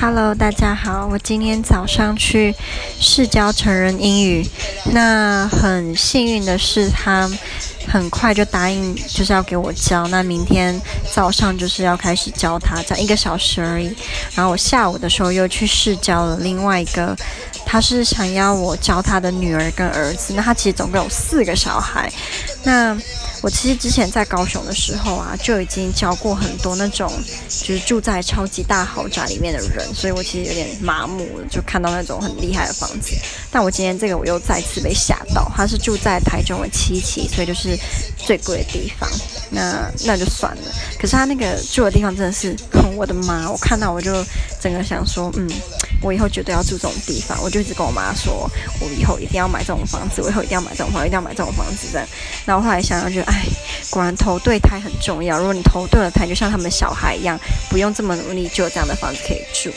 Hello，大家好，我今天早上去试教成人英语，那很幸运的是，他很快就答应就是要给我教，那明天早上就是要开始教他，讲一个小时而已。然后我下午的时候又去试教了另外一个，他是想要我教他的女儿跟儿子，那他其实总共有四个小孩，那。我其实之前在高雄的时候啊，就已经教过很多那种就是住在超级大豪宅里面的人，所以我其实有点麻木了，就看到那种很厉害的房子。但我今天这个我又再次被吓到，他是住在台中的七期，所以就是最贵的地方。那那就算了。可是他那个住的地方真的是，我的妈！我看到我就整个想说，嗯。我以后绝对要住这种地方，我就一直跟我妈说，我以后一定要买这种房子，我以后一定要买这种房，一定要买这种房子这样。然后后来想想，觉得哎，果然投对胎很重要。如果你投对了胎，就像他们小孩一样，不用这么努力，就有这样的房子可以住。